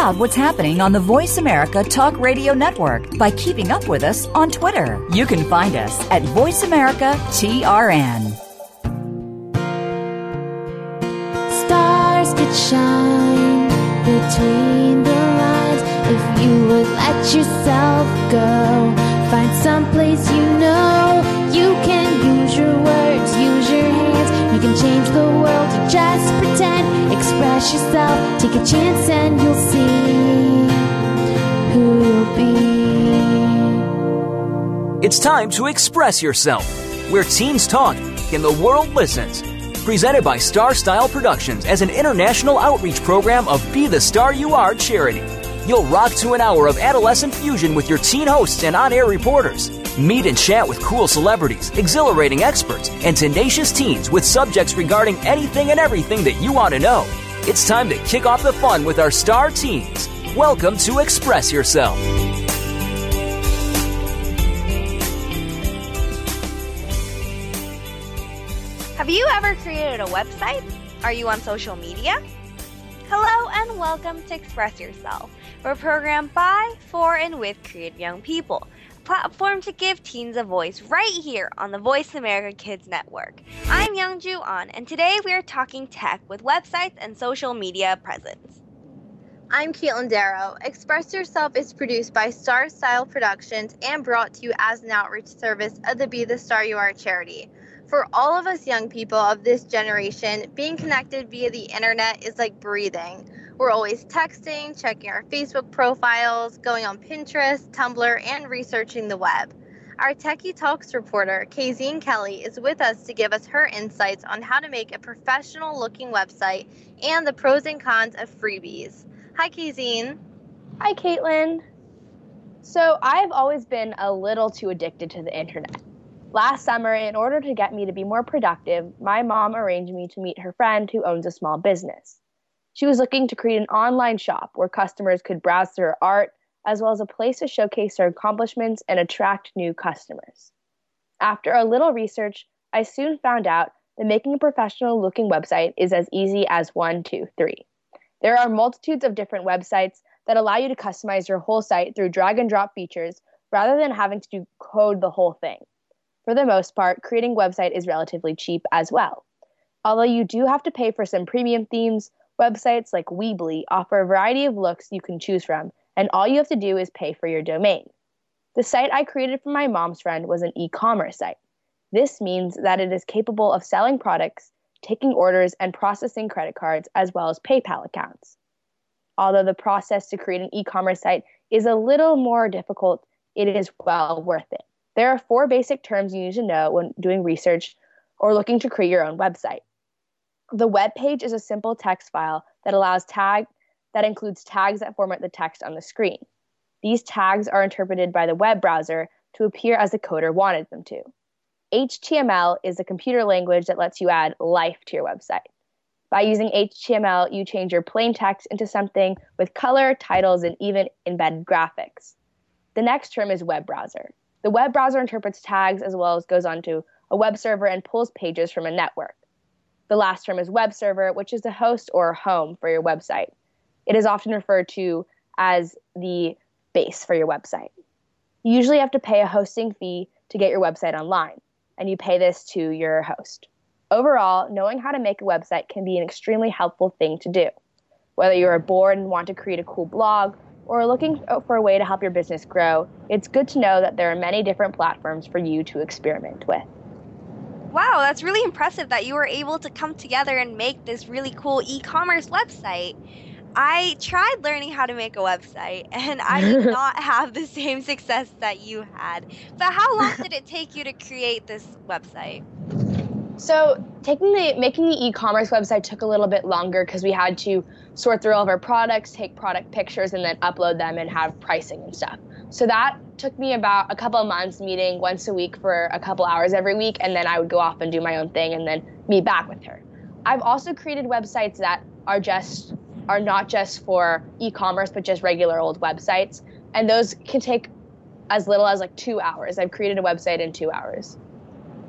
out what's happening on the Voice America Talk Radio Network by keeping up with us on Twitter. You can find us at Voice America TRN. Stars could shine between the lines if you would let yourself go. Find someplace you know You can change the world. Just pretend, express yourself, take a chance, and you'll see who you'll be. It's time to express yourself, where teens talk and the world listens. Presented by Star Style Productions as an international outreach program of Be the Star You Are charity. You'll rock to an hour of adolescent fusion with your teen hosts and on air reporters. Meet and chat with cool celebrities, exhilarating experts, and tenacious teens with subjects regarding anything and everything that you want to know. It's time to kick off the fun with our star teens. Welcome to Express Yourself. Have you ever created a website? Are you on social media? Hello and welcome to Express Yourself. We're programmed by, for, and with creative young people. Platform to give teens a voice right here on the Voice America Kids Network. I'm Youngju An, and today we are talking tech with websites and social media presence. I'm Caitlin Darrow. Express Yourself is produced by Star Style Productions and brought to you as an outreach service of the Be the Star You Are charity. For all of us young people of this generation, being connected via the internet is like breathing. We're always texting, checking our Facebook profiles, going on Pinterest, Tumblr, and researching the web. Our Techie Talks reporter, Kazine Kelly, is with us to give us her insights on how to make a professional looking website and the pros and cons of freebies. Hi, Kazine. Hi, Caitlin. So, I've always been a little too addicted to the internet. Last summer, in order to get me to be more productive, my mom arranged me to meet her friend who owns a small business. She was looking to create an online shop where customers could browse through her art, as well as a place to showcase her accomplishments and attract new customers. After a little research, I soon found out that making a professional looking website is as easy as one, two, three. There are multitudes of different websites that allow you to customize your whole site through drag and drop features rather than having to code the whole thing. For the most part, creating a website is relatively cheap as well. Although you do have to pay for some premium themes, Websites like Weebly offer a variety of looks you can choose from, and all you have to do is pay for your domain. The site I created for my mom's friend was an e commerce site. This means that it is capable of selling products, taking orders, and processing credit cards as well as PayPal accounts. Although the process to create an e commerce site is a little more difficult, it is well worth it. There are four basic terms you need to know when doing research or looking to create your own website. The web page is a simple text file that allows tag that includes tags that format the text on the screen. These tags are interpreted by the web browser to appear as the coder wanted them to. HTML is a computer language that lets you add life to your website. By using HTML, you change your plain text into something with color, titles, and even embedded graphics. The next term is web browser. The web browser interprets tags as well as goes onto a web server and pulls pages from a network. The last term is web server, which is the host or home for your website. It is often referred to as the base for your website. You usually have to pay a hosting fee to get your website online, and you pay this to your host. Overall, knowing how to make a website can be an extremely helpful thing to do. Whether you're bored and want to create a cool blog or looking for a way to help your business grow, it's good to know that there are many different platforms for you to experiment with. Wow, that's really impressive that you were able to come together and make this really cool e commerce website. I tried learning how to make a website and I did not have the same success that you had. But how long did it take you to create this website? So, taking the making the e-commerce website took a little bit longer because we had to sort through all of our products, take product pictures, and then upload them and have pricing and stuff. So that took me about a couple of months meeting once a week for a couple hours every week, and then I would go off and do my own thing and then meet back with her. I've also created websites that are just are not just for e-commerce but just regular old websites, and those can take as little as like two hours. I've created a website in two hours.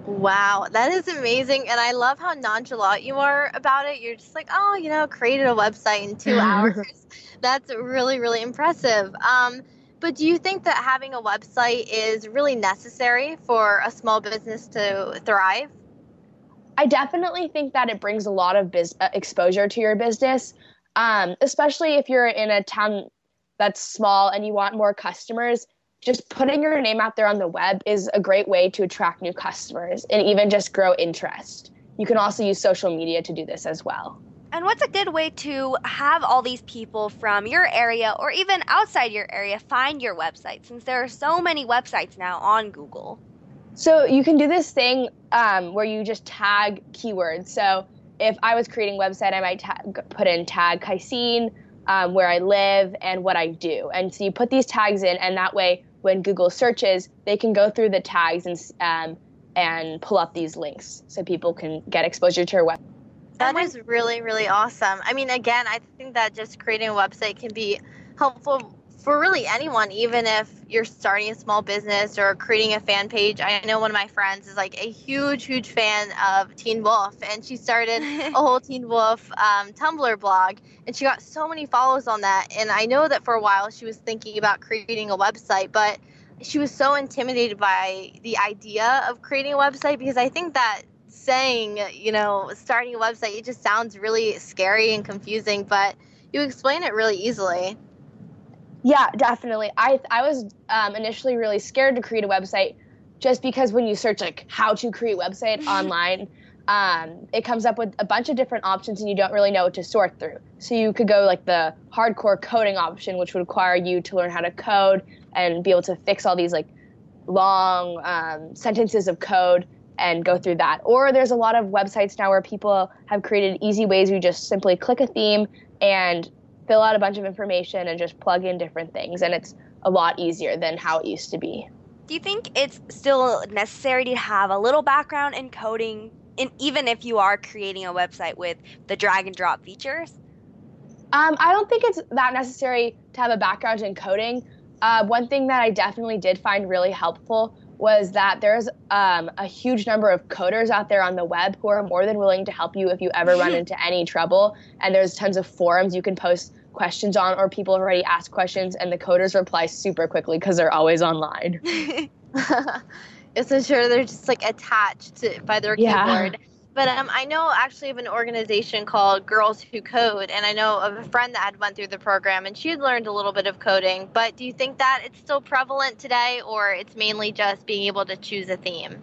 Wow, that is amazing. And I love how nonchalant you are about it. You're just like, oh, you know, created a website in two hours. That's really, really impressive. Um, but do you think that having a website is really necessary for a small business to thrive? I definitely think that it brings a lot of biz- uh, exposure to your business, um, especially if you're in a town that's small and you want more customers. Just putting your name out there on the web is a great way to attract new customers and even just grow interest. You can also use social media to do this as well. And what's a good way to have all these people from your area or even outside your area find your website since there are so many websites now on Google? So you can do this thing um, where you just tag keywords. So if I was creating a website, I might put in tag Kaisine, um, where I live, and what I do. And so you put these tags in, and that way, when Google searches, they can go through the tags and um, and pull up these links, so people can get exposure to your website. That is really, really awesome. I mean, again, I think that just creating a website can be helpful for really anyone, even if you're starting a small business or creating a fan page. I know one of my friends is like a huge, huge fan of Teen Wolf, and she started a whole Teen Wolf um, Tumblr blog, and she got so many follows on that. And I know that for a while she was thinking about creating a website, but she was so intimidated by the idea of creating a website because I think that saying, you know, starting a website, it just sounds really scary and confusing, but you explain it really easily. Yeah, definitely. I I was um, initially really scared to create a website, just because when you search like how to create website online, um, it comes up with a bunch of different options and you don't really know what to sort through. So you could go like the hardcore coding option, which would require you to learn how to code and be able to fix all these like long um, sentences of code and go through that. Or there's a lot of websites now where people have created easy ways you just simply click a theme and fill out a bunch of information and just plug in different things. And it's a lot easier than how it used to be. Do you think it's still necessary to have a little background in coding, in, even if you are creating a website with the drag and drop features? Um, I don't think it's that necessary to have a background in coding. Uh, one thing that I definitely did find really helpful was that there's um, a huge number of coders out there on the web who are more than willing to help you if you ever run into any trouble. And there's tons of forums you can post questions on, or people have already asked questions, and the coders reply super quickly because they're always online. It's so sure they're just like attached to, by their Yeah. keyboard. But um, I know actually of an organization called Girls Who Code, and I know of a friend that had went through the program, and she had learned a little bit of coding. But do you think that it's still prevalent today, or it's mainly just being able to choose a theme?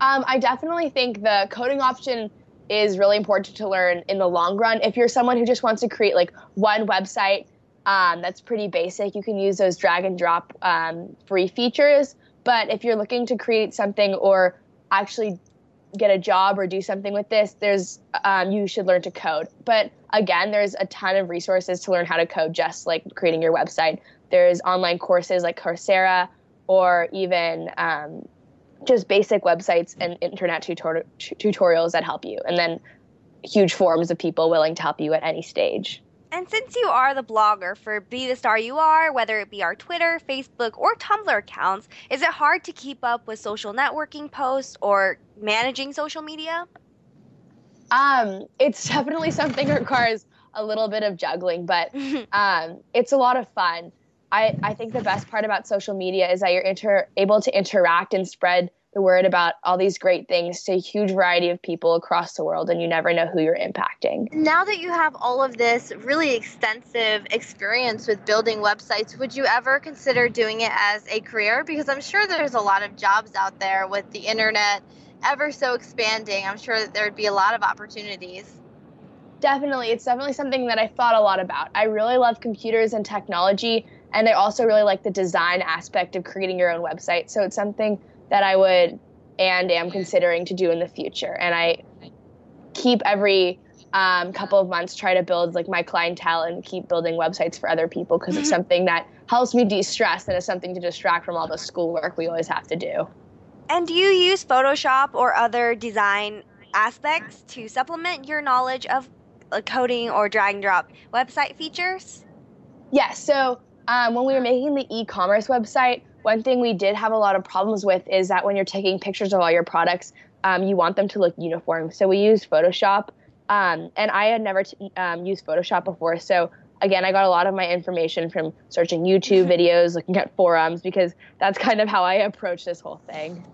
Um, I definitely think the coding option is really important to learn in the long run. If you're someone who just wants to create like one website um, that's pretty basic, you can use those drag and drop um, free features. But if you're looking to create something or actually get a job or do something with this, there's um, you should learn to code. But again, there's a ton of resources to learn how to code, just like creating your website. There's online courses like Coursera or even um, just basic websites and internet tutor- tutorials that help you, and then huge forums of people willing to help you at any stage. And since you are the blogger for Be the Star You Are, whether it be our Twitter, Facebook, or Tumblr accounts, is it hard to keep up with social networking posts or managing social media? Um, it's definitely something that requires a little bit of juggling, but um, it's a lot of fun. I, I think the best part about social media is that you're inter- able to interact and spread the word about all these great things to a huge variety of people across the world, and you never know who you're impacting. Now that you have all of this really extensive experience with building websites, would you ever consider doing it as a career? Because I'm sure there's a lot of jobs out there with the internet ever so expanding. I'm sure that there'd be a lot of opportunities. Definitely. It's definitely something that I thought a lot about. I really love computers and technology, and I also really like the design aspect of creating your own website. So it's something that I would and am considering to do in the future. And I keep every um, couple of months try to build like my clientele and keep building websites for other people because it's something that helps me de-stress and is something to distract from all the schoolwork we always have to do. And do you use Photoshop or other design aspects to supplement your knowledge of coding or drag and drop website features? Yes. So um, when we were making the e-commerce website, one thing we did have a lot of problems with is that when you're taking pictures of all your products, um, you want them to look uniform. So we used Photoshop, um, and I had never t- um, used Photoshop before. So again, I got a lot of my information from searching YouTube videos, looking at forums, because that's kind of how I approach this whole thing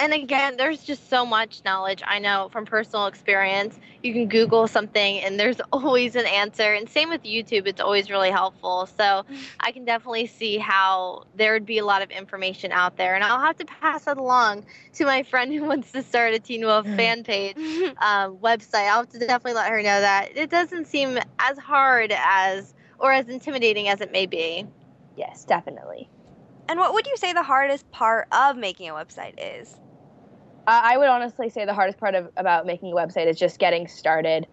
and again, there's just so much knowledge I know from personal experience. You can Google something and there's always an answer. And same with YouTube, it's always really helpful. So mm-hmm. I can definitely see how there would be a lot of information out there. And I'll have to pass that along to my friend who wants to start a Teen Wolf mm-hmm. fan page um, website. I'll have to definitely let her know that it doesn't seem as hard as or as intimidating as it may be. Yes, definitely. And what would you say the hardest part of making a website is? Uh, I would honestly say the hardest part of, about making a website is just getting started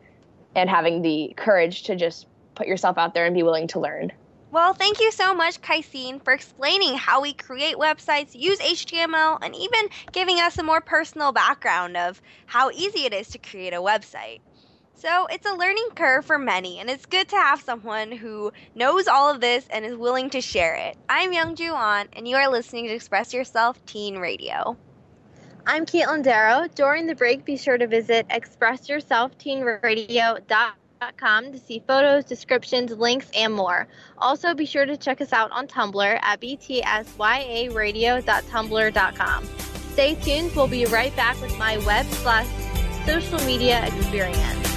and having the courage to just put yourself out there and be willing to learn. Well, thank you so much, Kaisine, for explaining how we create websites, use HTML, and even giving us a more personal background of how easy it is to create a website. So it's a learning curve for many, and it's good to have someone who knows all of this and is willing to share it. I'm Youngju An, and you are listening to Express Yourself Teen Radio. I'm Caitlin Darrow. During the break, be sure to visit expressyourselfteenradio.com to see photos, descriptions, links, and more. Also, be sure to check us out on Tumblr at btsyaradio.tumblr.com. Stay tuned. We'll be right back with my web slash social media experience.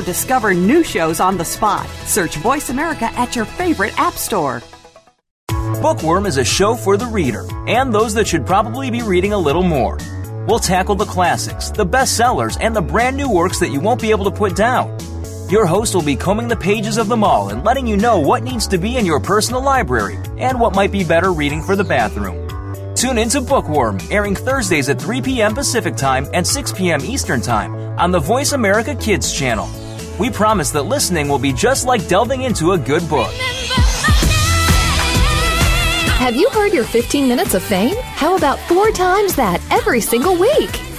discover new shows on the spot. Search Voice America at your favorite app store. Bookworm is a show for the reader and those that should probably be reading a little more. We'll tackle the classics, the bestsellers, and the brand new works that you won't be able to put down. Your host will be combing the pages of them all and letting you know what needs to be in your personal library and what might be better reading for the bathroom. Tune into Bookworm, airing Thursdays at 3 p.m. Pacific Time and 6 p.m. Eastern Time on the Voice America Kids channel. We promise that listening will be just like delving into a good book. Have you heard your 15 minutes of fame? How about four times that every single week?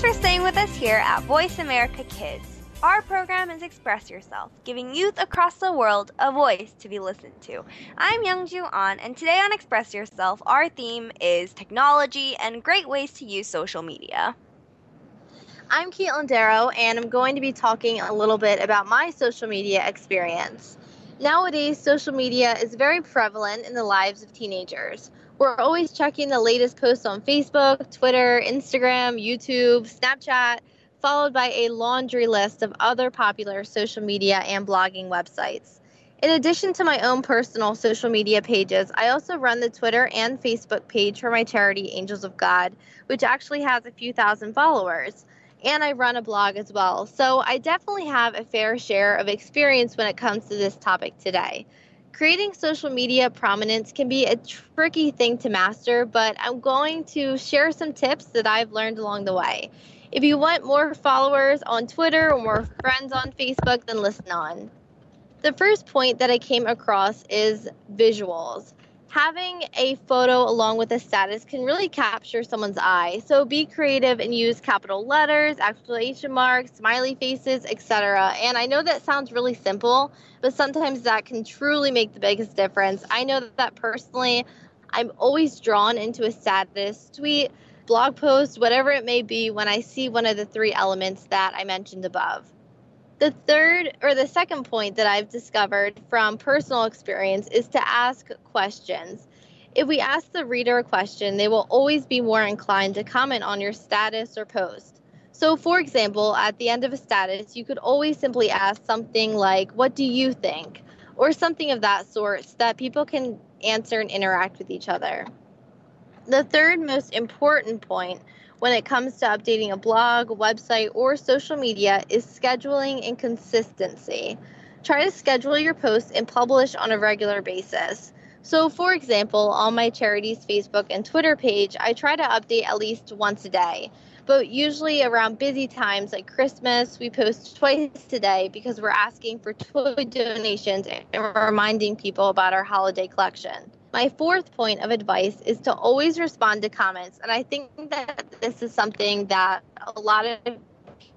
Thanks for staying with us here at Voice America Kids. Our program is Express Yourself, giving youth across the world a voice to be listened to. I'm Youngju An, and today on Express Yourself, our theme is technology and great ways to use social media. I'm Caitlin Darrow, and I'm going to be talking a little bit about my social media experience. Nowadays, social media is very prevalent in the lives of teenagers. We're always checking the latest posts on Facebook, Twitter, Instagram, YouTube, Snapchat, followed by a laundry list of other popular social media and blogging websites. In addition to my own personal social media pages, I also run the Twitter and Facebook page for my charity, Angels of God, which actually has a few thousand followers. And I run a blog as well. So I definitely have a fair share of experience when it comes to this topic today. Creating social media prominence can be a tricky thing to master, but I'm going to share some tips that I've learned along the way. If you want more followers on Twitter or more friends on Facebook, then listen on. The first point that I came across is visuals. Having a photo along with a status can really capture someone's eye. So be creative and use capital letters, exclamation marks, smiley faces, etc. And I know that sounds really simple, but sometimes that can truly make the biggest difference. I know that personally, I'm always drawn into a status tweet, blog post, whatever it may be, when I see one of the three elements that I mentioned above. The third or the second point that I've discovered from personal experience is to ask questions. If we ask the reader a question, they will always be more inclined to comment on your status or post. So, for example, at the end of a status, you could always simply ask something like, What do you think? or something of that sort so that people can answer and interact with each other. The third most important point when it comes to updating a blog, website, or social media is scheduling and consistency. Try to schedule your posts and publish on a regular basis. So, for example, on my charity's Facebook and Twitter page, I try to update at least once a day. But usually around busy times like Christmas, we post twice a day because we're asking for toy donations and reminding people about our holiday collection. My fourth point of advice is to always respond to comments. And I think that this is something that a lot of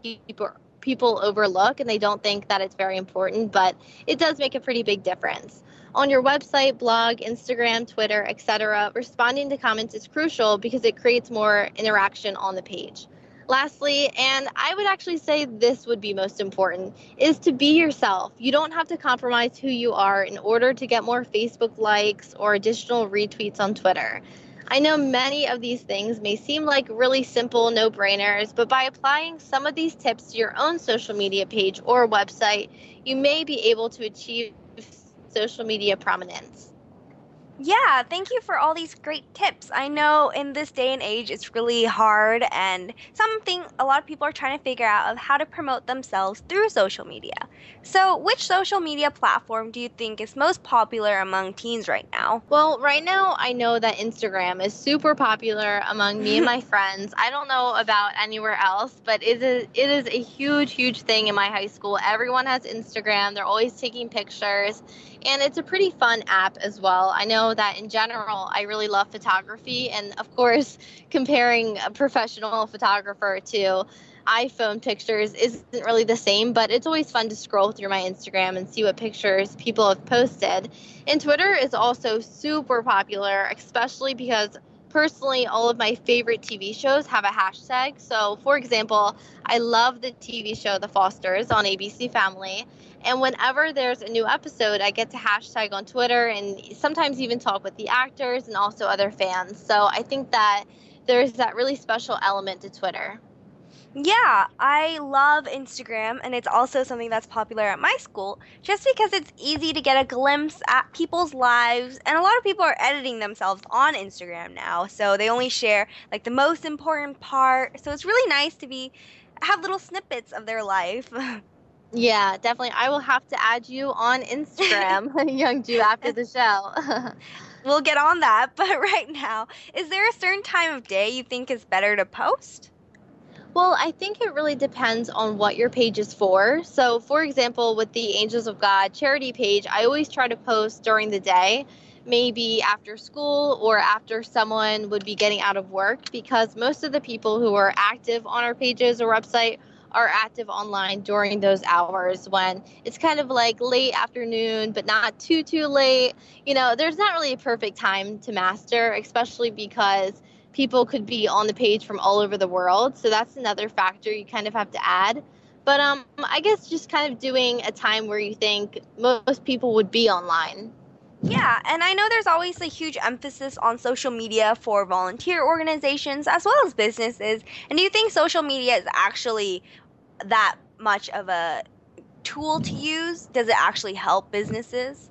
people people overlook and they don't think that it's very important, but it does make a pretty big difference. On your website, blog, Instagram, Twitter, etc., responding to comments is crucial because it creates more interaction on the page. Lastly, and I would actually say this would be most important, is to be yourself. You don't have to compromise who you are in order to get more Facebook likes or additional retweets on Twitter. I know many of these things may seem like really simple no brainers, but by applying some of these tips to your own social media page or website, you may be able to achieve social media prominence. Yeah, thank you for all these great tips. I know in this day and age it's really hard and something a lot of people are trying to figure out of how to promote themselves through social media. So, which social media platform do you think is most popular among teens right now? Well, right now I know that Instagram is super popular among me and my friends. I don't know about anywhere else, but it is it is a huge huge thing in my high school. Everyone has Instagram. They're always taking pictures and it's a pretty fun app as well. I know that in general, I really love photography, and of course, comparing a professional photographer to iPhone pictures isn't really the same, but it's always fun to scroll through my Instagram and see what pictures people have posted. And Twitter is also super popular, especially because personally, all of my favorite TV shows have a hashtag. So, for example, I love the TV show The Fosters on ABC Family. And whenever there's a new episode, I get to hashtag on Twitter and sometimes even talk with the actors and also other fans. So I think that there's that really special element to Twitter. Yeah, I love Instagram, and it's also something that's popular at my school just because it's easy to get a glimpse at people's lives. And a lot of people are editing themselves on Instagram now, so they only share like the most important part. So it's really nice to be have little snippets of their life. Yeah, definitely. I will have to add you on Instagram, Youngju, after the show. we'll get on that. But right now, is there a certain time of day you think is better to post? Well, I think it really depends on what your page is for. So, for example, with the Angels of God charity page, I always try to post during the day, maybe after school or after someone would be getting out of work, because most of the people who are active on our pages or website are active online during those hours when it's kind of like late afternoon, but not too, too late. You know, there's not really a perfect time to master, especially because people could be on the page from all over the world. So that's another factor you kind of have to add. But um, I guess just kind of doing a time where you think most people would be online. Yeah, and I know there's always a huge emphasis on social media for volunteer organizations as well as businesses. And do you think social media is actually that much of a tool to use? Does it actually help businesses?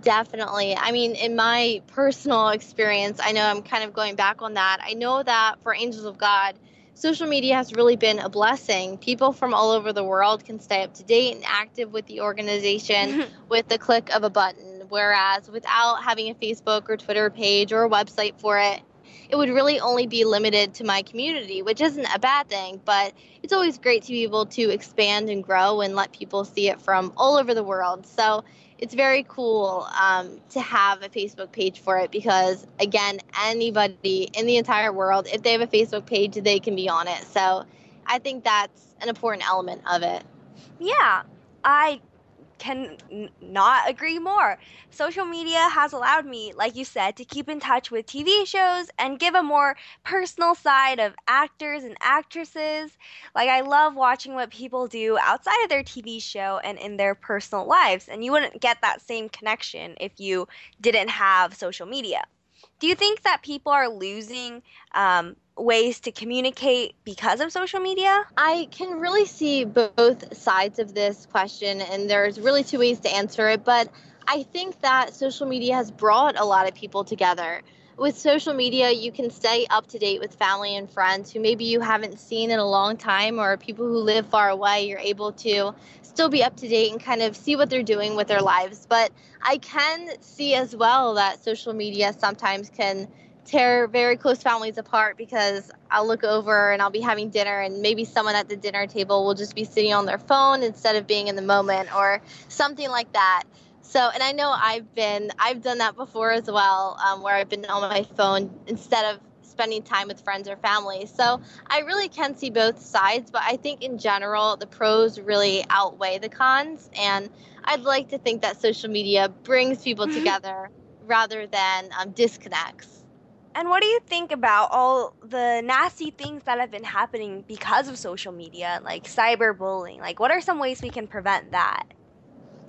Definitely. I mean, in my personal experience, I know I'm kind of going back on that. I know that for Angels of God, social media has really been a blessing. People from all over the world can stay up to date and active with the organization with the click of a button. Whereas without having a Facebook or Twitter page or a website for it, it would really only be limited to my community, which isn't a bad thing, but it's always great to be able to expand and grow and let people see it from all over the world. So it's very cool um, to have a Facebook page for it because, again, anybody in the entire world, if they have a Facebook page, they can be on it. So I think that's an important element of it. Yeah, I can n- not agree more. Social media has allowed me, like you said, to keep in touch with TV shows and give a more personal side of actors and actresses. Like, I love watching what people do outside of their TV show and in their personal lives, and you wouldn't get that same connection if you didn't have social media. Do you think that people are losing um, ways to communicate because of social media? I can really see both sides of this question, and there's really two ways to answer it. But I think that social media has brought a lot of people together. With social media, you can stay up to date with family and friends who maybe you haven't seen in a long time, or people who live far away. You're able to still be up to date and kind of see what they're doing with their lives. But I can see as well that social media sometimes can tear very close families apart because I'll look over and I'll be having dinner and maybe someone at the dinner table will just be sitting on their phone instead of being in the moment or something like that. So, and I know I've been, I've done that before as well, um, where I've been on my phone instead of spending time with friends or family. So I really can see both sides, but I think in general, the pros really outweigh the cons. And I'd like to think that social media brings people together rather than um, disconnects. And what do you think about all the nasty things that have been happening because of social media, like cyberbullying? Like, what are some ways we can prevent that?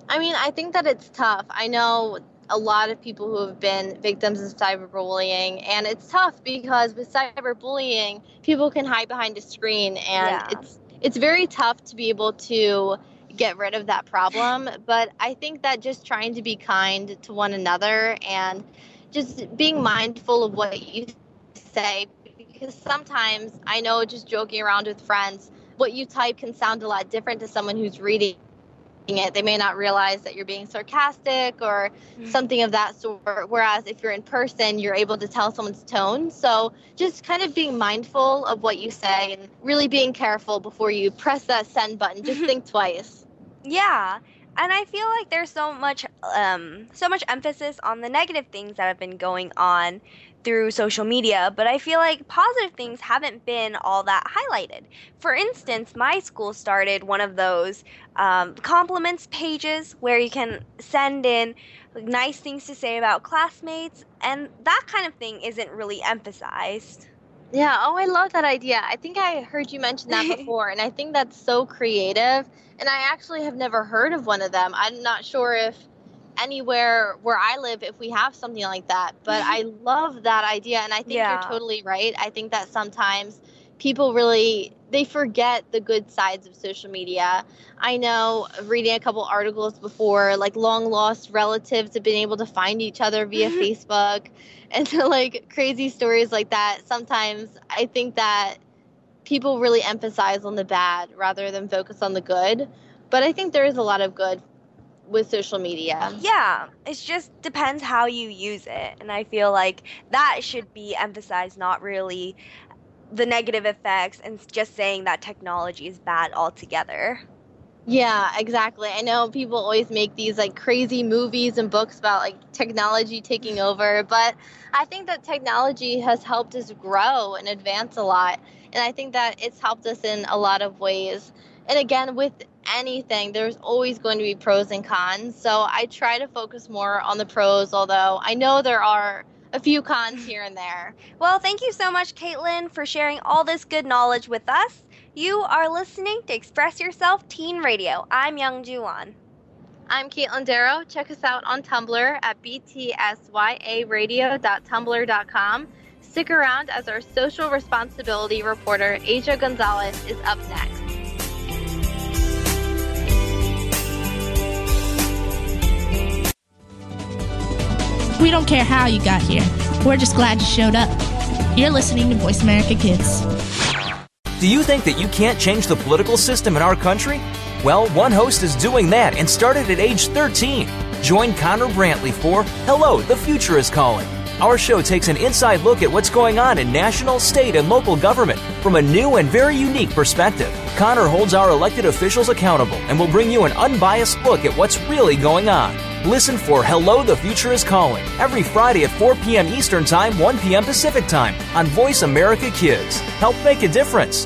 I mean, I think that it's tough. I know a lot of people who have been victims of cyberbullying, and it's tough because with cyberbullying, people can hide behind a screen, and yeah. it's it's very tough to be able to get rid of that problem. But I think that just trying to be kind to one another and just being mindful of what you say because sometimes I know just joking around with friends, what you type can sound a lot different to someone who's reading it. They may not realize that you're being sarcastic or mm-hmm. something of that sort. Whereas if you're in person, you're able to tell someone's tone. So just kind of being mindful of what you say and really being careful before you press that send button. Just think twice. Yeah and I feel like there's so much um, so much emphasis on the negative things that have been going on through social media, but I feel like positive things haven't been all that highlighted. For instance, my school started one of those um, compliments pages where you can send in nice things to say about classmates, and that kind of thing isn't really emphasized. Yeah, oh, I love that idea. I think I heard you mention that before, and I think that's so creative. And I actually have never heard of one of them. I'm not sure if anywhere where I live, if we have something like that, but I love that idea. And I think yeah. you're totally right. I think that sometimes people really they forget the good sides of social media. I know reading a couple articles before, like long lost relatives have been able to find each other via Facebook and so like crazy stories like that. Sometimes I think that people really emphasize on the bad rather than focus on the good. But I think there is a lot of good with social media. Yeah, it just depends how you use it. And I feel like that should be emphasized, not really the negative effects and just saying that technology is bad altogether. Yeah, exactly. I know people always make these like crazy movies and books about like technology taking over, but I think that technology has helped us grow and advance a lot. And I think that it's helped us in a lot of ways. And again, with anything, there's always going to be pros and cons. So I try to focus more on the pros, although I know there are a few cons here and there. Well, thank you so much, Caitlin, for sharing all this good knowledge with us. You are listening to Express Yourself Teen Radio. I'm Youngju An. I'm Caitlin Darrow. Check us out on Tumblr at btsyaradio.tumblr.com. Stick around as our social responsibility reporter, Asia Gonzalez, is up next. We don't care how you got here. We're just glad you showed up. You're listening to Voice America Kids. Do you think that you can't change the political system in our country? Well, one host is doing that and started at age 13. Join Connor Brantley for Hello, the Future is Calling. Our show takes an inside look at what's going on in national, state, and local government from a new and very unique perspective. Connor holds our elected officials accountable and will bring you an unbiased look at what's really going on. Listen for Hello, the Future is Calling every Friday at 4 p.m. Eastern Time, 1 p.m. Pacific Time on Voice America Kids. Help make a difference.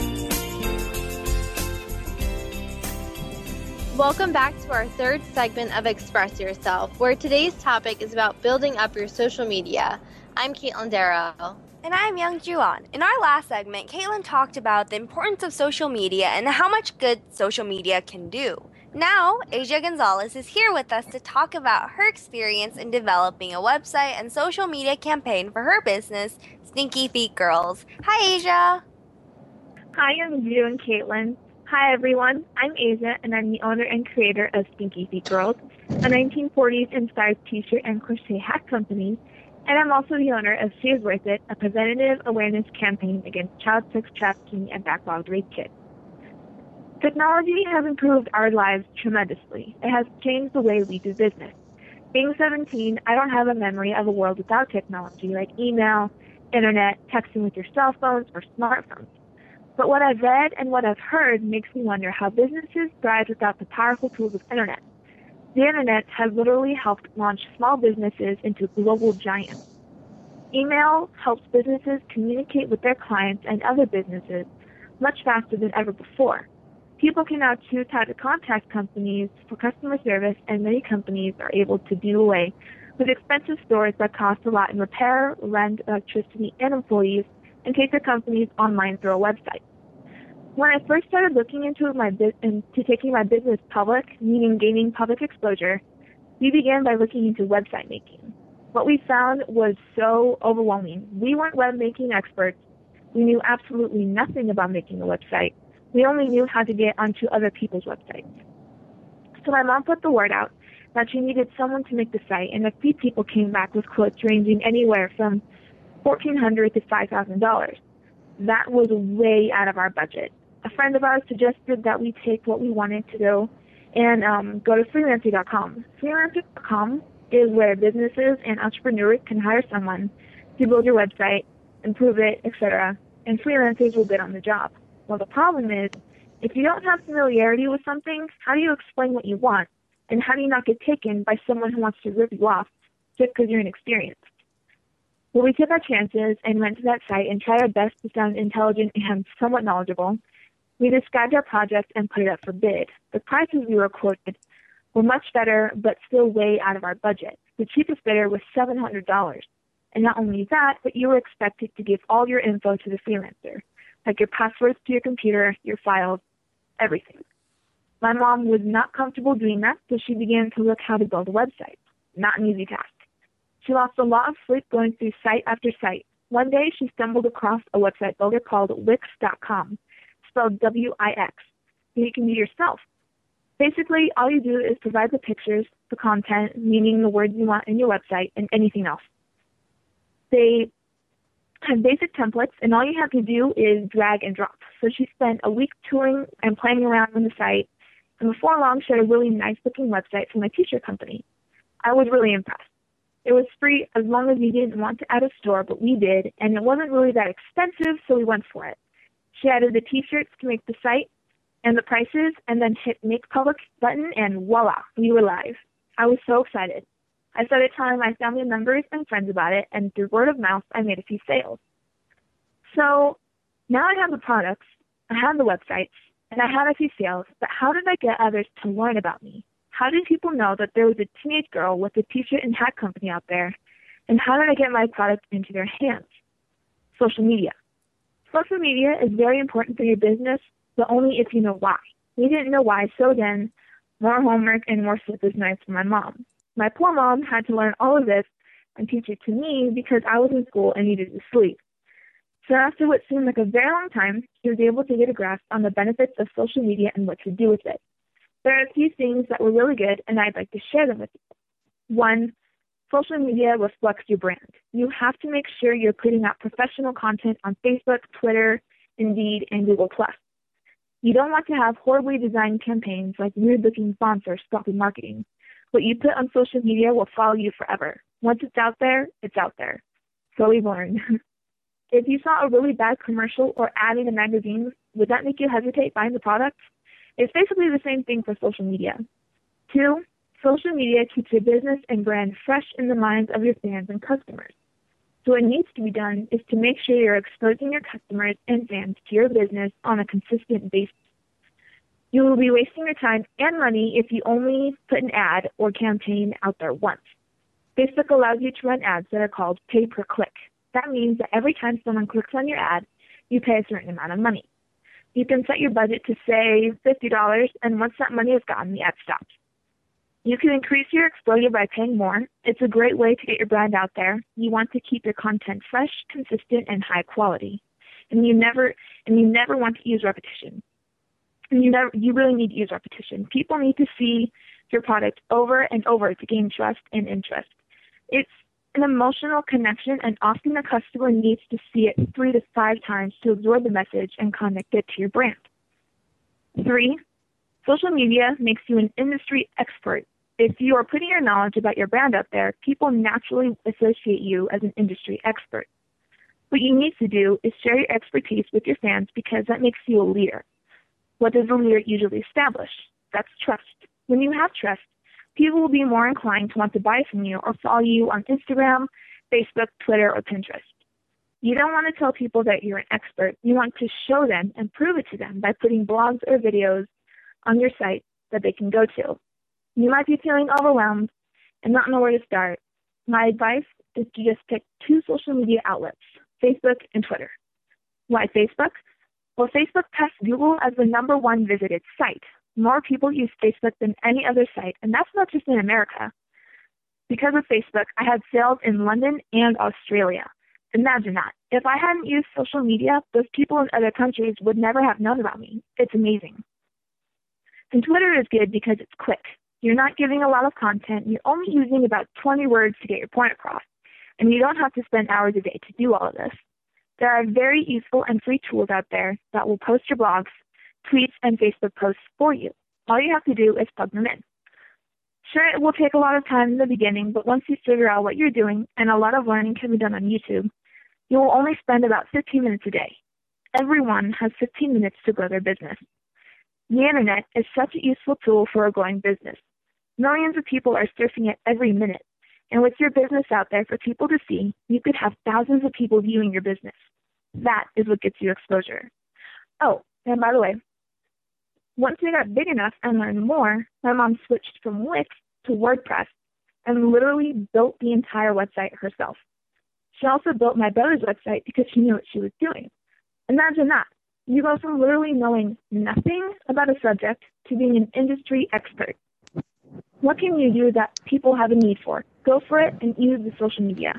Welcome back to our third segment of Express Yourself, where today's topic is about building up your social media. I'm Caitlin Darrow. And I'm Youngju An. In our last segment, Caitlin talked about the importance of social media and how much good social media can do. Now, Asia Gonzalez is here with us to talk about her experience in developing a website and social media campaign for her business, Stinky Feet Girls. Hi, Asia. Hi, Youngju and Caitlin. Hi everyone, I'm Asia and I'm the owner and creator of Stinky Feet Girls, a 1940s inspired t-shirt and crochet hat company, and I'm also the owner of She Is Worth It, a preventative awareness campaign against child sex trafficking and backlogged rape kits. Technology has improved our lives tremendously. It has changed the way we do business. Being 17, I don't have a memory of a world without technology like email, internet, texting with your cell phones, or smartphones. But what I've read and what I've heard makes me wonder how businesses thrive without the powerful tools of the internet. The internet has literally helped launch small businesses into global giants. Email helps businesses communicate with their clients and other businesses much faster than ever before. People can now choose how to contact companies for customer service, and many companies are able to do away with expensive stores that cost a lot in repair, rent, electricity, and employees, and take their companies online through a website. When I first started looking into my into taking my business public, meaning gaining public exposure, we began by looking into website making. What we found was so overwhelming. We weren't web making experts. We knew absolutely nothing about making a website. We only knew how to get onto other people's websites. So my mom put the word out that she needed someone to make the site, and a few people came back with quotes ranging anywhere from fourteen hundred to five thousand dollars. That was way out of our budget a friend of ours suggested that we take what we wanted to do and um, go to freelancer.com. Freelancer.com is where businesses and entrepreneurs can hire someone to build your website, improve it, etc., and freelancers will bid on the job. Well, the problem is, if you don't have familiarity with something, how do you explain what you want? And how do you not get taken by someone who wants to rip you off just because you're inexperienced? Well, we took our chances and went to that site and tried our best to sound intelligent and somewhat knowledgeable we described our project and put it up for bid. The prices we were quoted were much better, but still way out of our budget. The cheapest bidder was $700. And not only that, but you were expected to give all your info to the freelancer, like your passwords to your computer, your files, everything. My mom was not comfortable doing that, so she began to look how to build a website. Not an easy task. She lost a lot of sleep going through site after site. One day, she stumbled across a website builder called Wix.com spelled W-I-X. You can do yourself. Basically, all you do is provide the pictures, the content, meaning the words you want in your website, and anything else. They have basic templates, and all you have to do is drag and drop. So she spent a week touring and playing around on the site, and before long she had a really nice looking website for my t-shirt company. I was really impressed. It was free as long as you didn't want to add a store, but we did, and it wasn't really that expensive, so we went for it. She added the t-shirts to make the site and the prices, and then hit make public button, and voila, we were live. I was so excited. I started telling my family members and friends about it, and through word of mouth, I made a few sales. So now I have the products, I have the websites, and I had a few sales, but how did I get others to learn about me? How did people know that there was a teenage girl with a t-shirt and hat company out there? And how did I get my product into their hands? Social media. Social media is very important for your business, but only if you know why. We didn't know why, so then more homework and more sleepless nights for my mom. My poor mom had to learn all of this and teach it to me because I was in school and needed to sleep. So after what seemed like a very long time, she was able to get a grasp on the benefits of social media and what to do with it. There are a few things that were really good, and I'd like to share them with you. One, social media reflects your brand. You have to make sure you're putting out professional content on Facebook, Twitter, Indeed, and Google+. You don't want to have horribly designed campaigns like weird-looking fonts or sloppy marketing. What you put on social media will follow you forever. Once it's out there, it's out there. So we've learned. if you saw a really bad commercial or ad in a magazine, would that make you hesitate buying the product? It's basically the same thing for social media. Two, social media keeps your business and brand fresh in the minds of your fans and customers. So what needs to be done is to make sure you're exposing your customers and fans to your business on a consistent basis. You will be wasting your time and money if you only put an ad or campaign out there once. Facebook allows you to run ads that are called pay per click. That means that every time someone clicks on your ad, you pay a certain amount of money. You can set your budget to say $50, and once that money is gone, the ad stops. You can increase your exposure by paying more. It's a great way to get your brand out there. You want to keep your content fresh, consistent, and high quality. And you never and you never want to use repetition. And you never you really need to use repetition. People need to see your product over and over to gain trust and interest. It's an emotional connection and often the customer needs to see it three to five times to absorb the message and connect it to your brand. Three, social media makes you an industry expert. If you are putting your knowledge about your brand out there, people naturally associate you as an industry expert. What you need to do is share your expertise with your fans because that makes you a leader. What does a leader usually establish? That's trust. When you have trust, people will be more inclined to want to buy from you or follow you on Instagram, Facebook, Twitter, or Pinterest. You don't want to tell people that you're an expert. You want to show them and prove it to them by putting blogs or videos on your site that they can go to. You might be feeling overwhelmed and not know where to start. My advice is to just pick two social media outlets, Facebook and Twitter. Why Facebook? Well, Facebook tests Google as the number one visited site more people use Facebook than any other site, and that's not just in America. Because of Facebook, I had sales in London and Australia. Imagine that. If I hadn't used social media, those people in other countries would never have known about me. It's amazing. And Twitter is good because it's quick. You're not giving a lot of content. You're only using about 20 words to get your point across. And you don't have to spend hours a day to do all of this. There are very useful and free tools out there that will post your blogs tweets, and Facebook posts for you. All you have to do is plug them in. Sure, it will take a lot of time in the beginning, but once you figure out what you're doing, and a lot of learning can be done on YouTube, you will only spend about 15 minutes a day. Everyone has 15 minutes to grow their business. The internet is such a useful tool for a growing business. Millions of people are surfing it every minute. And with your business out there for people to see, you could have thousands of people viewing your business. That is what gets you exposure. Oh, and by the way, once we got big enough and learned more, my mom switched from Wix to WordPress and literally built the entire website herself. She also built my brother's website because she knew what she was doing. Imagine that. You go from literally knowing nothing about a subject to being an industry expert. What can you do that people have a need for? Go for it and use the social media.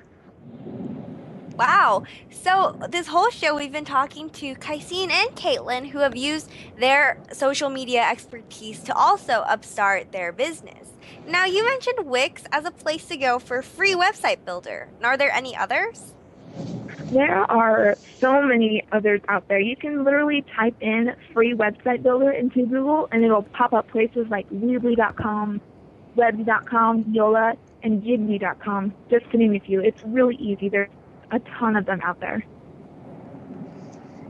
Wow. So this whole show we've been talking to Kaisine and Caitlin who have used their social media expertise to also upstart their business. Now you mentioned Wix as a place to go for free website builder. Are there any others? There are so many others out there. You can literally type in free website builder into Google and it'll pop up places like Weebly.com, Webs.com, Yola, and Jigby.com, just to name a few. It's really easy. There's a ton of them out there.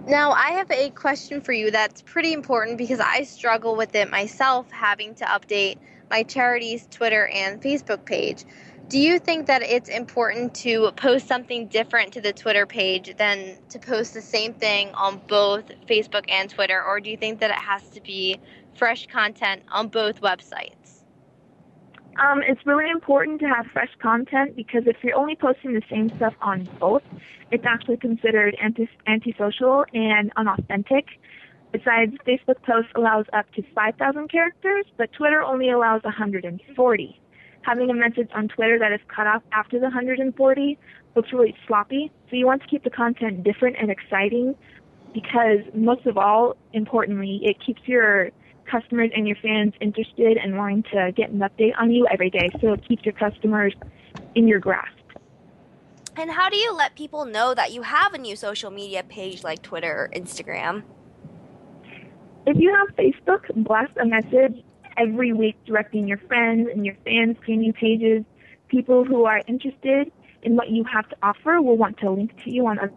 Now, I have a question for you that's pretty important because I struggle with it myself having to update my charity's Twitter and Facebook page. Do you think that it's important to post something different to the Twitter page than to post the same thing on both Facebook and Twitter, or do you think that it has to be fresh content on both websites? Um, it's really important to have fresh content because if you're only posting the same stuff on both, it's actually considered anti- antisocial and unauthentic. Besides, Facebook posts allows up to 5,000 characters, but Twitter only allows 140 having a message on Twitter that is cut off after the 140 looks really sloppy. So you want to keep the content different and exciting because most of all, importantly, it keeps your customers and your fans interested and wanting to get an update on you every day. So it keeps your customers in your grasp. And how do you let people know that you have a new social media page like Twitter or Instagram? If you have Facebook, blast a message every week directing your friends and your fans to your new pages. People who are interested in what you have to offer will want to link to you on other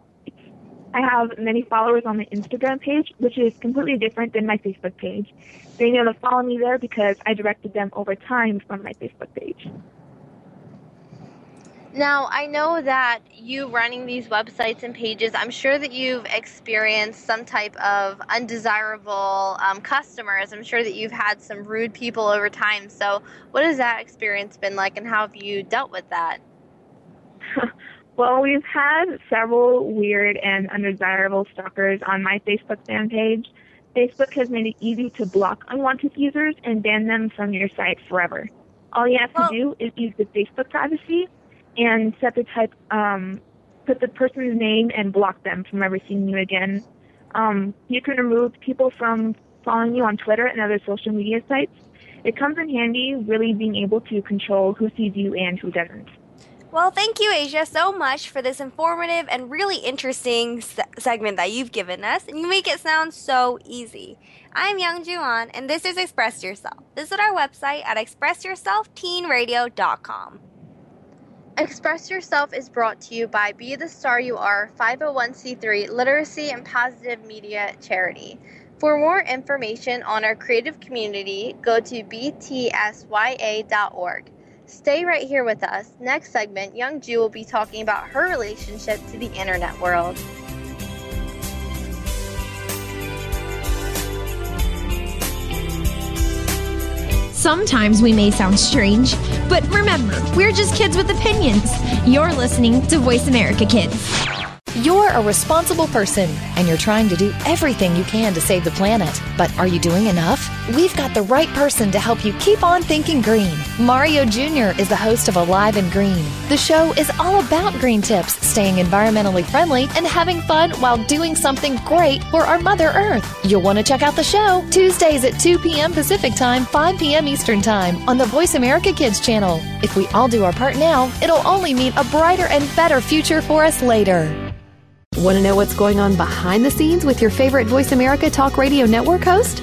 I have many followers on the Instagram page, which is completely different than my Facebook page. They know to follow me there because I directed them over time from my Facebook page. Now, I know that you running these websites and pages, I'm sure that you've experienced some type of undesirable um, customers. I'm sure that you've had some rude people over time. So, what has that experience been like, and how have you dealt with that? well, we've had several weird and undesirable stalkers on my Facebook fan page. Facebook has made it easy to block unwanted users and ban them from your site forever. All you have to do is use the Facebook privacy and set the type, um, put the person's name and block them from ever seeing you again. Um, you can remove people from following you on Twitter and other social media sites. It comes in handy really being able to control who sees you and who doesn't. Well, thank you, Asia, so much for this informative and really interesting se- segment that you've given us, and you make it sound so easy. I'm Youngju An, and this is Express Yourself. Visit our website at expressyourselfteenradio.com. Express Yourself is brought to you by Be the Star You Are 501c3 Literacy and Positive Media Charity. For more information on our creative community, go to btsya.org. Stay right here with us. Next segment, Youngju will be talking about her relationship to the internet world. Sometimes we may sound strange, but remember, we're just kids with opinions. You're listening to Voice America Kids. You're a responsible person and you're trying to do everything you can to save the planet. But are you doing enough? We've got the right person to help you keep on thinking green. Mario Jr. is the host of Alive and Green. The show is all about green tips, staying environmentally friendly, and having fun while doing something great for our Mother Earth. You'll want to check out the show Tuesdays at 2 p.m. Pacific Time, 5 p.m. Eastern Time on the Voice America Kids channel. If we all do our part now, it'll only mean a brighter and better future for us later. Want to know what's going on behind the scenes with your favorite Voice America Talk Radio Network host?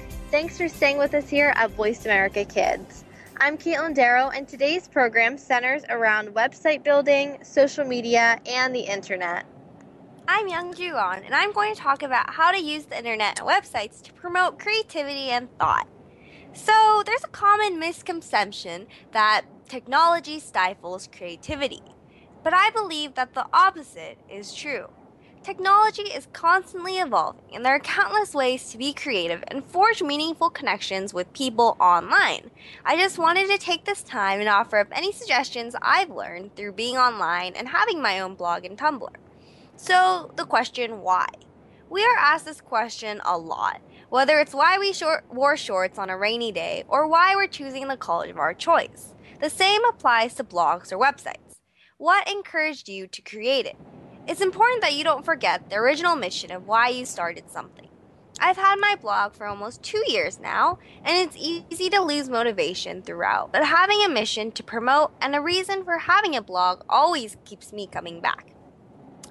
Thanks for staying with us here at Voice America Kids. I'm Caitlin Darrow, and today's program centers around website building, social media, and the internet. I'm Youngju An, and I'm going to talk about how to use the internet and websites to promote creativity and thought. So, there's a common misconception that technology stifles creativity, but I believe that the opposite is true. Technology is constantly evolving, and there are countless ways to be creative and forge meaningful connections with people online. I just wanted to take this time and offer up any suggestions I've learned through being online and having my own blog and Tumblr. So, the question why? We are asked this question a lot, whether it's why we short- wore shorts on a rainy day or why we're choosing the college of our choice. The same applies to blogs or websites. What encouraged you to create it? It's important that you don't forget the original mission of why you started something. I've had my blog for almost two years now, and it's easy to lose motivation throughout. But having a mission to promote and a reason for having a blog always keeps me coming back.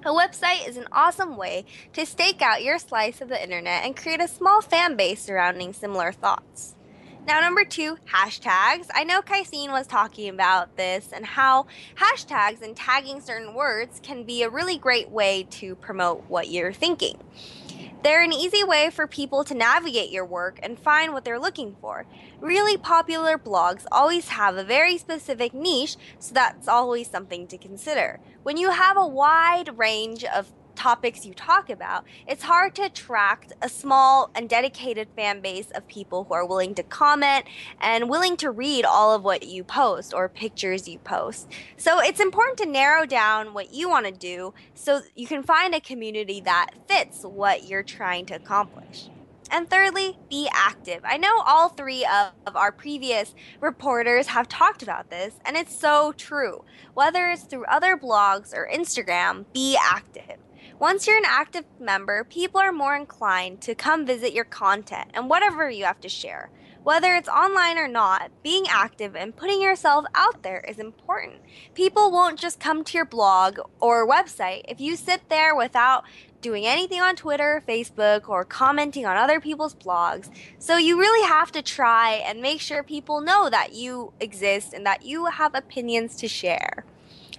A website is an awesome way to stake out your slice of the internet and create a small fan base surrounding similar thoughts. Now, number two, hashtags. I know Kaisine was talking about this and how hashtags and tagging certain words can be a really great way to promote what you're thinking. They're an easy way for people to navigate your work and find what they're looking for. Really popular blogs always have a very specific niche, so that's always something to consider. When you have a wide range of topics you talk about, it's hard to attract a small and dedicated fan base of people who are willing to comment and willing to read all of what you post or pictures you post. So it's important to narrow down what you want to do so you can find a community that fits what you're trying to accomplish. And thirdly, be active. I know all three of, of, our previous reporters have talked about this, and it's so true. Whether it's through other blogs or Instagram, be active. Once you're an active member, people are more inclined to come visit your content and whatever you have to share. Whether it's online or not, being active and putting yourself out there is important. People won't just come to your blog or website if you sit there without doing anything on Twitter, Facebook, or commenting on other people's blogs. So you really have to try and make sure people know that you exist and that you have opinions to share.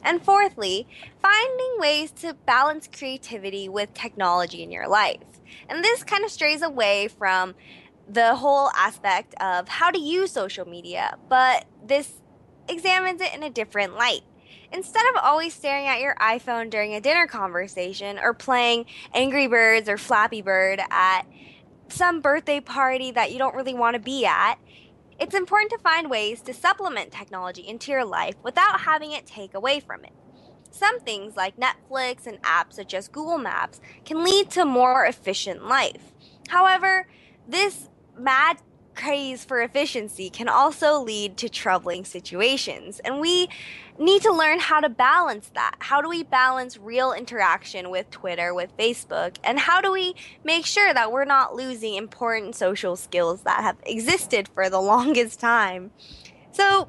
And fourthly, finding ways to balance creativity with technology in your life. And this kind of strays away from the whole aspect of how to use social media, but this examines it in a different light. Instead of always staring at your iPhone during a dinner conversation or playing Angry Birds or Flappy Bird at some birthday party that you don't really want to be at, it's important to find ways to supplement technology into your life without having it take away from it. Some things like Netflix and apps such as Google Maps can lead to more efficient life. However, this mad craze for efficiency can also lead to troubling situations. And we need to learn how to balance that. How do we balance real interaction with Twitter, with Facebook? And how do we make sure that we're not losing important social skills that have existed for the longest time? So,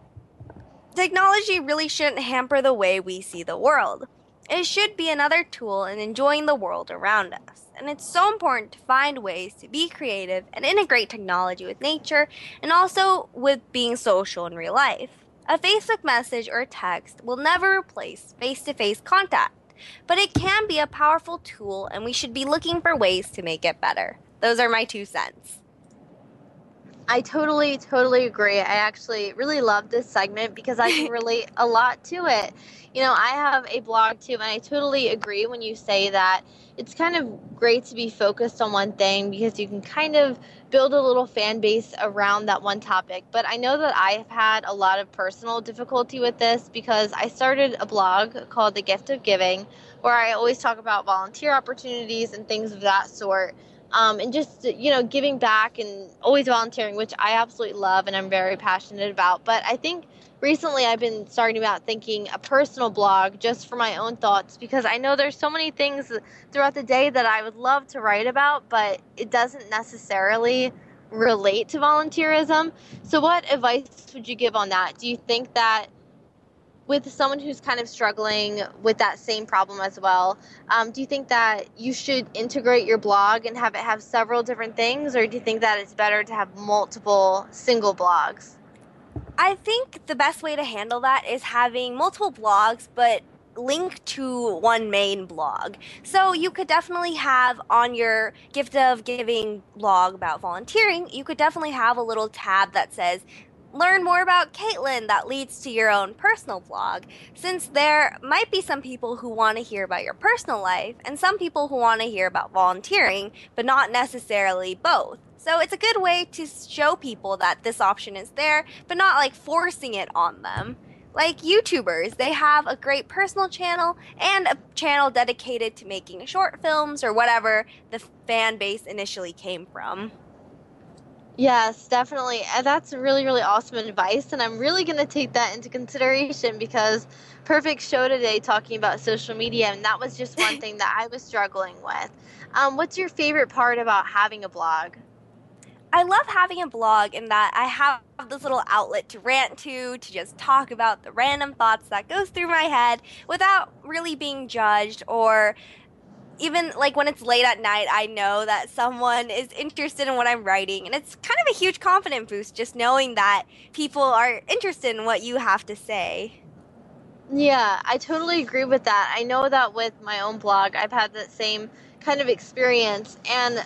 technology really shouldn't hamper the way we see the world. It should be another tool in enjoying the world around us. And it's so important to find ways to be creative and integrate technology with nature and also with being social in real life. A Facebook message or text will never replace face to face contact, but it can be a powerful tool and we should be looking for ways to make it better. Those are my two cents. I totally, totally agree. I actually really love this segment because I can relate a lot to it. You know, I have a blog too, and I totally agree when you say that it's kind of great to be focused on one thing because you can kind of build a little fan base around that one topic. But I know that I've had a lot of personal difficulty with this because I started a blog called The Gift of Giving where I always talk about volunteer opportunities and things of that sort. Um, and just you know giving back and always volunteering, which I absolutely love and I'm very passionate about. But I think recently I've been starting about thinking a personal blog just for my own thoughts because I know there's so many things throughout the day that I would love to write about, but it doesn't necessarily relate to volunteerism. So, what advice would you give on that? Do you think that with someone who's kind of struggling with that same problem as well, um, do you think that you should integrate your blog and have it have several different things, or do you think that it's better to have multiple single blogs? I think the best way to handle that is having multiple blogs, but link to one main blog. So you could definitely have on your gift of giving blog about volunteering, you could definitely have a little tab that says learn more about Caitlin that leads to your own personal blog. Since there might be some people who want to hear about your personal life and some people who want to hear about volunteering, but not necessarily both. So it's a good way to show people that this option is there, but not like forcing it on them. Like YouTubers, they have a great personal channel and a channel dedicated to making short films or whatever the fan base initially came from. Yes, definitely. And that's really, really awesome advice. And I'm really going to take that into consideration because perfect show today talking about social media. And that was just one thing that I was struggling with. Um, what's your favorite part about having a blog? I love having a blog in that I have this little outlet to rant to, to just talk about the random thoughts that goes through my head without really being judged or even like when it's late at night, I know that someone is interested in what I'm writing. And it's kind of a huge confidence boost just knowing that people are interested in what you have to say. Yeah, I totally agree with that. I know that with my own blog, I've had that same kind of experience. And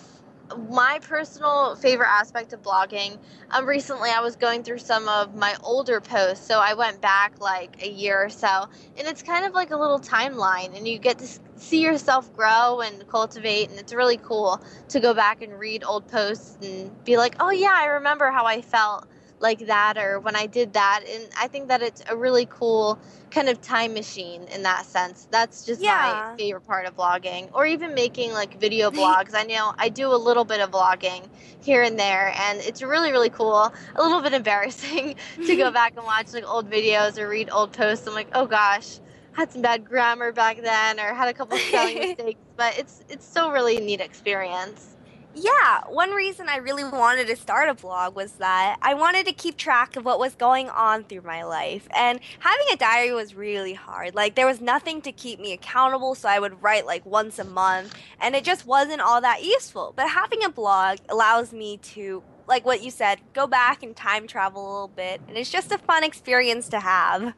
my personal favorite aspect of blogging um, recently i was going through some of my older posts so i went back like a year or so and it's kind of like a little timeline and you get to see yourself grow and cultivate and it's really cool to go back and read old posts and be like oh yeah i remember how i felt like that or when I did that. And I think that it's a really cool kind of time machine in that sense. That's just yeah. my favorite part of blogging or even making like video blogs. I know I do a little bit of blogging here and there and it's really, really cool. A little bit embarrassing to go back and watch like old videos or read old posts. I'm like, oh gosh. Had some bad grammar back then, or had a couple spelling mistakes, but it's it's still really neat experience. Yeah, one reason I really wanted to start a blog was that I wanted to keep track of what was going on through my life. And having a diary was really hard. Like, there was nothing to keep me accountable, so I would write like once a month, and it just wasn't all that useful. But having a blog allows me to, like what you said, go back and time travel a little bit, and it's just a fun experience to have.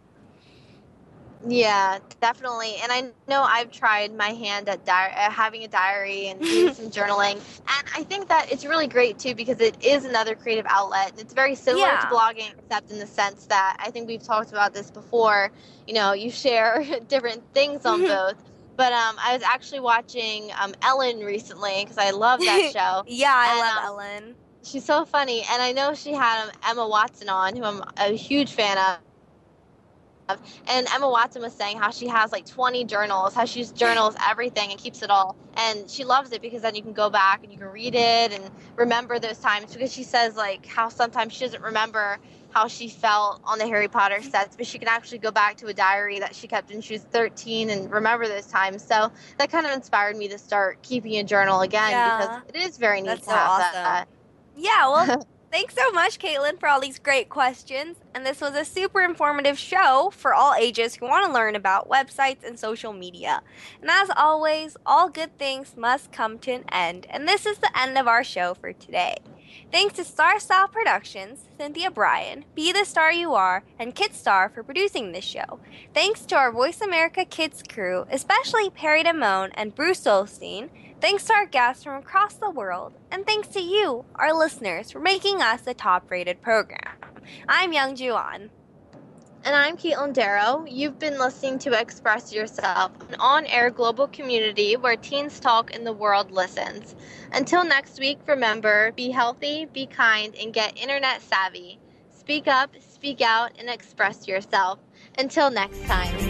Yeah, definitely. And I know I've tried my hand at di- uh, having a diary and doing some journaling. And I think that it's really great too because it is another creative outlet. It's very similar Yeah. to blogging, except in the sense that I think we've talked about this before. You know, you share different things on both. But um, I was actually watching um, Ellen recently because I love that show. yeah, I And, love um, Ellen. She's so funny, and I know she had um, Emma Watson on, who I'm a huge fan of. And Emma Watson was saying how she has like 20 journals, how she journals everything and keeps it all. And she loves it because then you can go back and you can read it and remember those times. Because she says like how sometimes she doesn't remember how she felt on the Harry Potter sets, but she can actually go back to a diary that she kept when she was 13 and remember those times. So that kind of inspired me to start keeping a journal again Yeah. because it is very neat That's to so have awesome. that. Yeah, well, thanks so much, Caitlin, for all these great questions. And this was a super informative show for all ages who want to learn about websites and social media. And as always, all good things must come to an end. And this is the end of our show for today. Thanks to Star Style Productions, Cynthia Brian, Be the Star You Are, and Kidstar for producing this show. Thanks to our Voice America Kids crew, especially Perry Damone and Bruce Olstein. Thanks to our guests from across the world. And thanks to you, our listeners, for making us a top rated program. I'm Youngju An. And I'm Caitlin Darrow. You've been listening to Express Yourself, an on air global community where teens talk and the world listens. Until next week, remember be healthy, be kind, and get internet savvy. Speak up, speak out, and express yourself. Until next time.